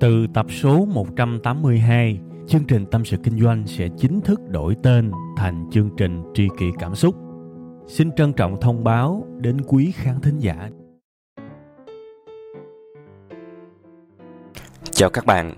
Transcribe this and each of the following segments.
Từ tập số 182, chương trình Tâm sự Kinh doanh sẽ chính thức đổi tên thành chương trình Tri kỷ Cảm xúc. Xin trân trọng thông báo đến quý khán thính giả. Chào các bạn.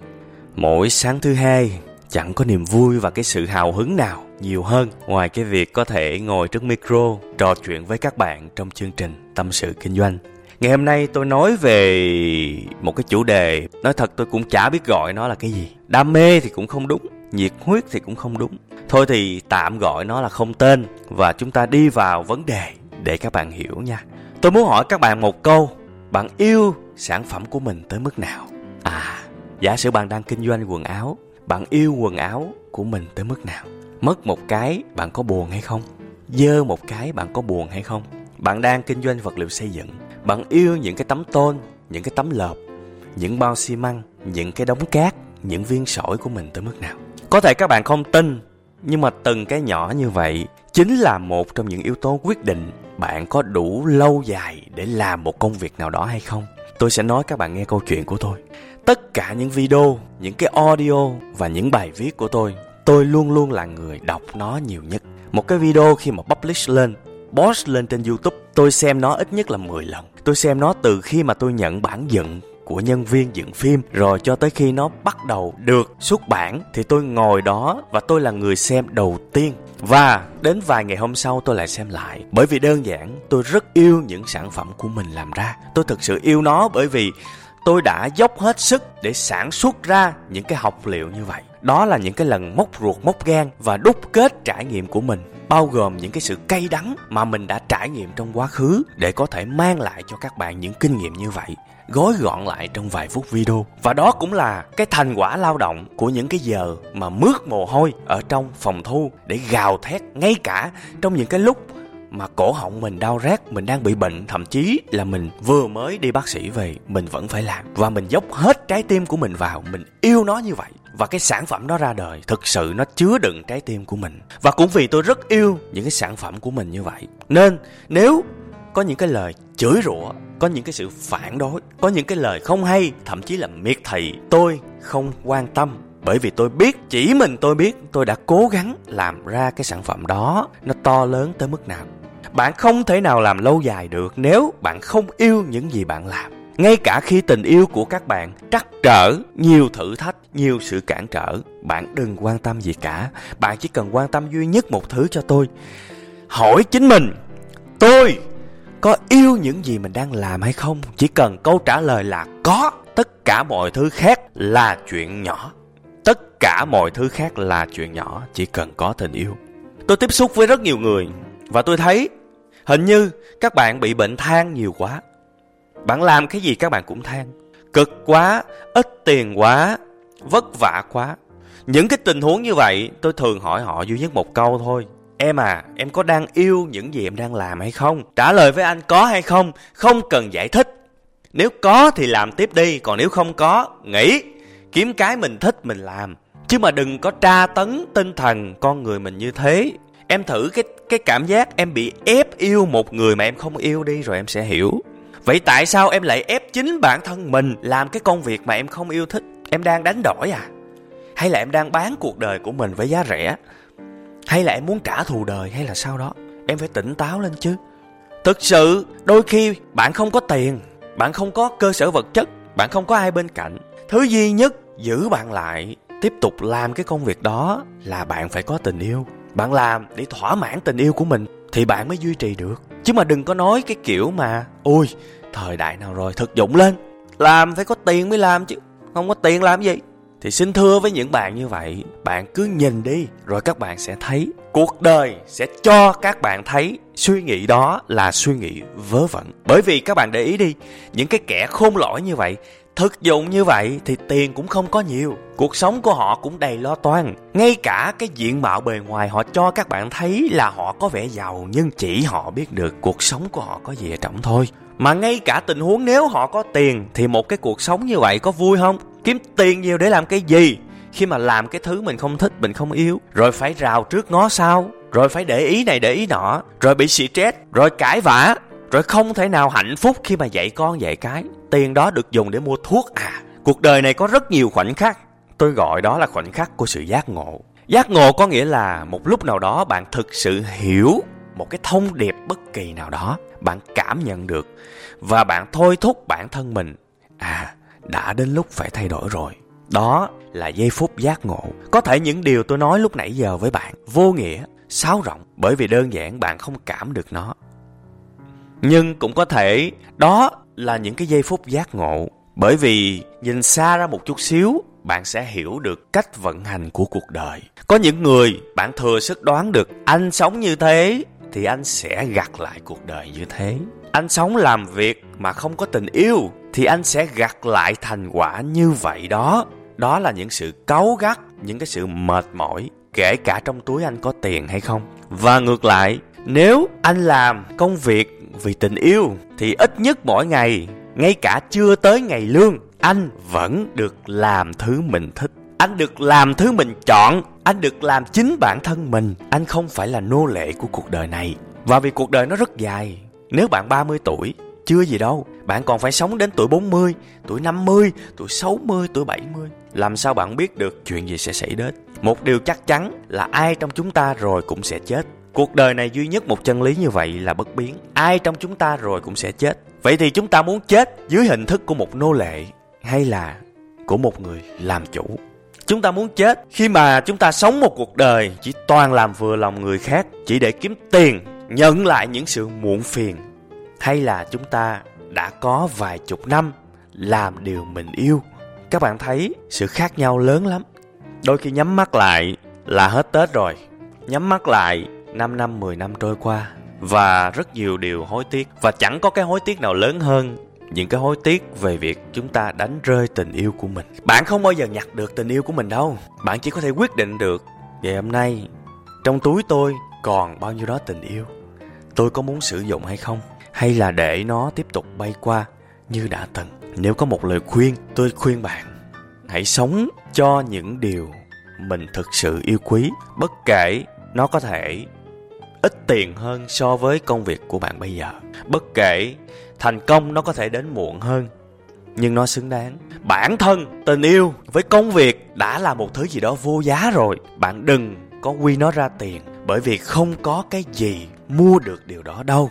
Mỗi sáng thứ hai chẳng có niềm vui và cái sự hào hứng nào nhiều hơn ngoài cái việc có thể ngồi trước micro trò chuyện với các bạn trong chương trình Tâm sự Kinh doanh. Ngày hôm nay tôi nói về một cái chủ đề Nói thật tôi cũng chả biết gọi nó là cái gì Đam mê thì cũng không đúng Nhiệt huyết thì cũng không đúng Thôi thì tạm gọi nó là không tên Và chúng ta đi vào vấn đề để các bạn hiểu nha Tôi muốn hỏi các bạn một câu Bạn yêu sản phẩm của mình tới mức nào? À, giả sử bạn đang kinh doanh quần áo Bạn yêu quần áo của mình tới mức nào? Mất một cái bạn có buồn hay không? Dơ một cái bạn có buồn hay không? Bạn đang kinh doanh vật liệu xây dựng bạn yêu những cái tấm tôn, những cái tấm lợp, những bao xi măng, những cái đống cát, những viên sỏi của mình tới mức nào. Có thể các bạn không tin, nhưng mà từng cái nhỏ như vậy chính là một trong những yếu tố quyết định bạn có đủ lâu dài để làm một công việc nào đó hay không. Tôi sẽ nói các bạn nghe câu chuyện của tôi. Tất cả những video, những cái audio và những bài viết của tôi, tôi luôn luôn là người đọc nó nhiều nhất. Một cái video khi mà publish lên post lên trên YouTube, tôi xem nó ít nhất là 10 lần. Tôi xem nó từ khi mà tôi nhận bản dựng của nhân viên dựng phim rồi cho tới khi nó bắt đầu được xuất bản thì tôi ngồi đó và tôi là người xem đầu tiên. Và đến vài ngày hôm sau tôi lại xem lại. Bởi vì đơn giản tôi rất yêu những sản phẩm của mình làm ra. Tôi thực sự yêu nó bởi vì tôi đã dốc hết sức để sản xuất ra những cái học liệu như vậy. Đó là những cái lần móc ruột móc gan và đúc kết trải nghiệm của mình bao gồm những cái sự cay đắng mà mình đã trải nghiệm trong quá khứ để có thể mang lại cho các bạn những kinh nghiệm như vậy, gói gọn lại trong vài phút video. Và đó cũng là cái thành quả lao động của những cái giờ mà mướt mồ hôi ở trong phòng thu để gào thét ngay cả trong những cái lúc mà cổ họng mình đau rát, mình đang bị bệnh. Thậm chí là mình vừa mới đi bác sĩ về, mình vẫn phải làm. Và mình dốc hết trái tim của mình vào, mình yêu nó như vậy và cái sản phẩm đó ra đời, thực sự nó chứa đựng trái tim của mình. Và cũng vì tôi rất yêu những cái sản phẩm của mình như vậy. Nên, nếu có những cái lời chửi rủa, có những cái sự phản đối, có những cái lời không hay, thậm chí là miệt thị, tôi không quan tâm. Bởi vì tôi biết, chỉ mình tôi biết, tôi đã cố gắng làm ra cái sản phẩm đó. Nó to lớn tới mức nào. Bạn không thể nào làm lâu dài được nếu bạn không yêu những gì bạn làm ngay cả khi tình yêu của các bạn trắc trở nhiều thử thách, nhiều sự cản trở, bạn đừng quan tâm gì cả. Bạn chỉ cần quan tâm duy nhất một thứ cho tôi. Hỏi chính mình, tôi có yêu những gì mình đang làm hay không? Chỉ cần câu trả lời là có. Tất cả mọi thứ khác là chuyện nhỏ. Tất cả mọi thứ khác là chuyện nhỏ, chỉ cần có tình yêu. Tôi tiếp xúc với rất nhiều người và tôi thấy hình như các bạn bị bệnh than nhiều quá bạn làm cái gì các bạn cũng than. Cực quá, ít tiền quá, vất vả quá. Những cái tình huống như vậy, tôi thường hỏi họ duy nhất một câu thôi. Em à em có đang yêu những gì em đang làm hay không? Trả lời với anh có hay không không cần giải thích. Nếu có thì làm tiếp đi, còn nếu không có, nghỉ. Kiếm cái mình thích, mình làm. Chứ mà đừng có tra tấn tinh thần con người mình như thế. Em thử cái cái cảm giác em bị ép yêu một người mà em không yêu đi, rồi em sẽ hiểu vậy tại sao em lại ép chính bản thân mình làm cái công việc mà em không yêu thích? Em đang đánh đổi à? Hay là em đang bán cuộc đời của mình với giá rẻ? Hay là em muốn trả thù đời hay là sao đó? Em phải tỉnh táo lên chứ. Thực sự, đôi khi bạn không có tiền, bạn không có cơ sở vật chất, bạn không có ai bên cạnh. Thứ duy nhất, giữ bạn lại, tiếp tục làm cái công việc đó là bạn phải có tình yêu. Bạn làm để thỏa mãn tình yêu của mình thì bạn mới duy trì được chứ mà đừng có nói cái kiểu mà, ôi, thời đại nào rồi, thực dụng lên. Làm phải có tiền mới làm chứ, không có tiền làm gì. Thì xin thưa với những bạn như vậy, bạn cứ nhìn đi, rồi các bạn sẽ thấy. Cuộc đời sẽ cho các bạn thấy suy nghĩ đó là suy nghĩ vớ vẩn. Bởi vì các bạn để ý đi, những cái kẻ khôn lỗi như vậy thực dụng như vậy thì tiền cũng không có nhiều, cuộc sống của họ cũng đầy lo toan. Ngay cả cái diện mạo bề ngoài họ cho các bạn thấy là họ có vẻ giàu, nhưng chỉ họ biết được cuộc sống của họ có gì trọng thôi. Mà ngay cả tình huống nếu họ có tiền thì một cái cuộc sống như vậy có vui không? Kiếm tiền nhiều để làm cái gì? Khi mà làm cái thứ mình không thích, mình không yêu, rồi phải rào trước ngó sau, rồi phải để ý này để ý nọ, rồi bị stress, rồi cãi vã rồi không thể nào hạnh phúc khi mà dạy con dạy cái. Tiền đó được dùng để mua thuốc à. Cuộc đời này có rất nhiều khoảnh khắc. Tôi gọi đó là khoảnh khắc của sự giác ngộ. Giác ngộ có nghĩa là một lúc nào đó bạn thực sự hiểu một cái thông điệp bất kỳ nào đó. Bạn cảm nhận được. Và bạn thôi thúc bản thân mình. À đã đến lúc phải thay đổi rồi. Đó là giây phút giác ngộ. Có thể những điều tôi nói lúc nãy giờ với bạn vô nghĩa, sáo rộng, bởi vì đơn giản bạn không cảm được nó nhưng cũng có thể đó là những cái giây phút giác ngộ. Bởi vì nhìn xa ra một chút xíu, bạn sẽ hiểu được cách vận hành của cuộc đời. Có những người bạn thừa sức đoán được, anh sống như thế thì anh sẽ gặt lại cuộc đời như thế. Anh sống làm việc mà không có tình yêu thì anh sẽ gặt lại thành quả như vậy đó. Đó là những sự cáu gắt, những cái sự mệt mỏi, kể cả trong túi anh có tiền hay không. Và ngược lại, nếu anh làm công việc vì tình yêu thì ít nhất mỗi ngày, ngay cả chưa tới ngày lương, anh vẫn được làm thứ mình thích. Anh được làm thứ mình chọn, anh được làm chính bản thân mình. Anh không phải là nô lệ của cuộc đời này. Và vì cuộc đời nó rất dài, nếu bạn 30 tuổi, chưa gì đâu. Bạn còn phải sống đến tuổi 40 tuổi 50 tuổi 60 tuổi 70 làm sao bạn biết được chuyện gì sẽ xảy đến? Một điều chắc chắn là ai trong chúng ta rồi cũng sẽ chết cuộc đời này duy nhất một chân lý như vậy là bất biến. Ai trong chúng ta rồi cũng sẽ chết. Vậy thì chúng ta muốn chết dưới hình thức của một nô lệ hay là của một người làm chủ? Chúng ta muốn chết khi mà chúng ta sống một cuộc đời chỉ toàn làm vừa lòng người khác, chỉ để kiếm tiền, nhận lại những sự muộn phiền. Hay là chúng ta đã có vài chục năm làm điều mình yêu? Các bạn thấy sự khác nhau lớn lắm. Đôi khi nhắm mắt lại là hết tết rồi. Nhắm mắt lại 5 năm 10 năm trôi qua và rất nhiều điều hối tiếc. Và chẳng có cái hối tiếc nào lớn hơn những cái hối tiếc về việc chúng ta đánh rơi tình yêu của mình. Bạn không bao giờ nhặt được tình yêu của mình đâu. Bạn chỉ có thể quyết định được, ngày hôm nay, trong túi tôi còn bao nhiêu đó tình yêu? Tôi có muốn sử dụng hay không? Hay là để nó tiếp tục bay qua như đã từng? Nếu có một lời khuyên, tôi khuyên bạn, hãy sống cho những điều mình thực sự yêu quý, bất kể nó có thể ít tiền hơn so với công việc của bạn bây giờ. Bất kể thành công nó có thể đến muộn hơn, nhưng nó xứng đáng. Bản thân tình yêu với công việc đã là một thứ gì đó vô giá rồi. Bạn đừng có quy nó ra tiền, bởi vì không có cái gì mua được điều đó đâu.